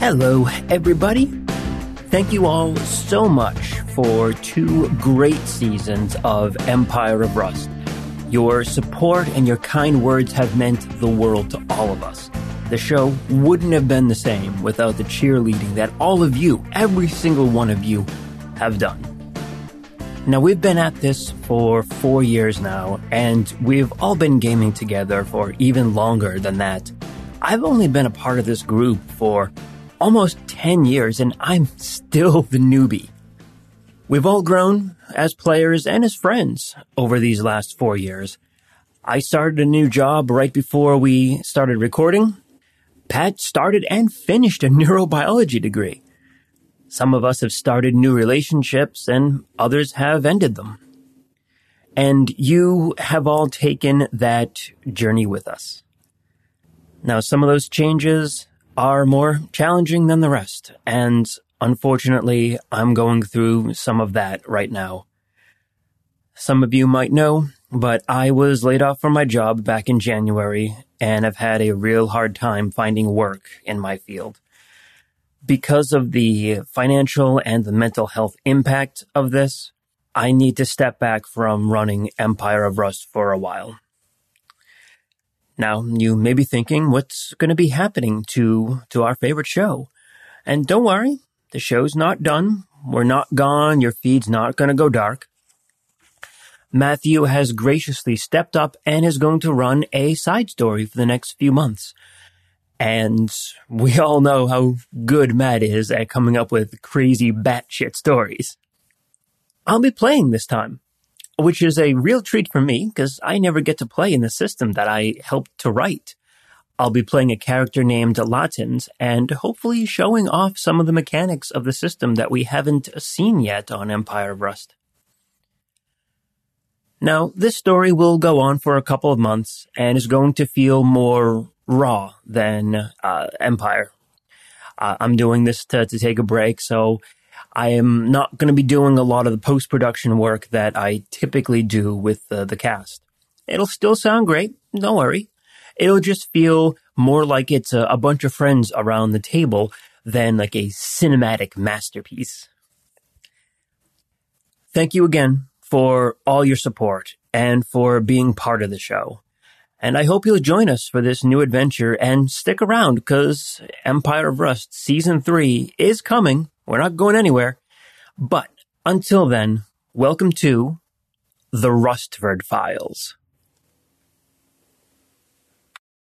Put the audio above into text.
Hello, everybody. Thank you all so much for two great seasons of Empire of Rust. Your support and your kind words have meant the world to all of us. The show wouldn't have been the same without the cheerleading that all of you, every single one of you, have done. Now, we've been at this for four years now, and we've all been gaming together for even longer than that. I've only been a part of this group for almost 10 years and I'm still the newbie. We've all grown as players and as friends over these last four years. I started a new job right before we started recording. Pat started and finished a neurobiology degree. Some of us have started new relationships and others have ended them. And you have all taken that journey with us. Now, some of those changes are more challenging than the rest. And unfortunately, I'm going through some of that right now. Some of you might know, but I was laid off from my job back in January and have had a real hard time finding work in my field. Because of the financial and the mental health impact of this, I need to step back from running Empire of Rust for a while. Now, you may be thinking what's going to be happening to, to our favorite show. And don't worry, the show's not done. We're not gone. Your feed's not going to go dark. Matthew has graciously stepped up and is going to run a side story for the next few months. And we all know how good Matt is at coming up with crazy batshit stories. I'll be playing this time which is a real treat for me because I never get to play in the system that I helped to write. I'll be playing a character named Latins and hopefully showing off some of the mechanics of the system that we haven't seen yet on Empire of Rust. Now, this story will go on for a couple of months and is going to feel more raw than uh, Empire. Uh, I'm doing this to, to take a break, so I am not going to be doing a lot of the post production work that I typically do with uh, the cast. It'll still sound great. Don't worry. It'll just feel more like it's a, a bunch of friends around the table than like a cinematic masterpiece. Thank you again for all your support and for being part of the show. And I hope you'll join us for this new adventure and stick around because Empire of Rust season three is coming we're not going anywhere. But until then, welcome to the Rustford Files.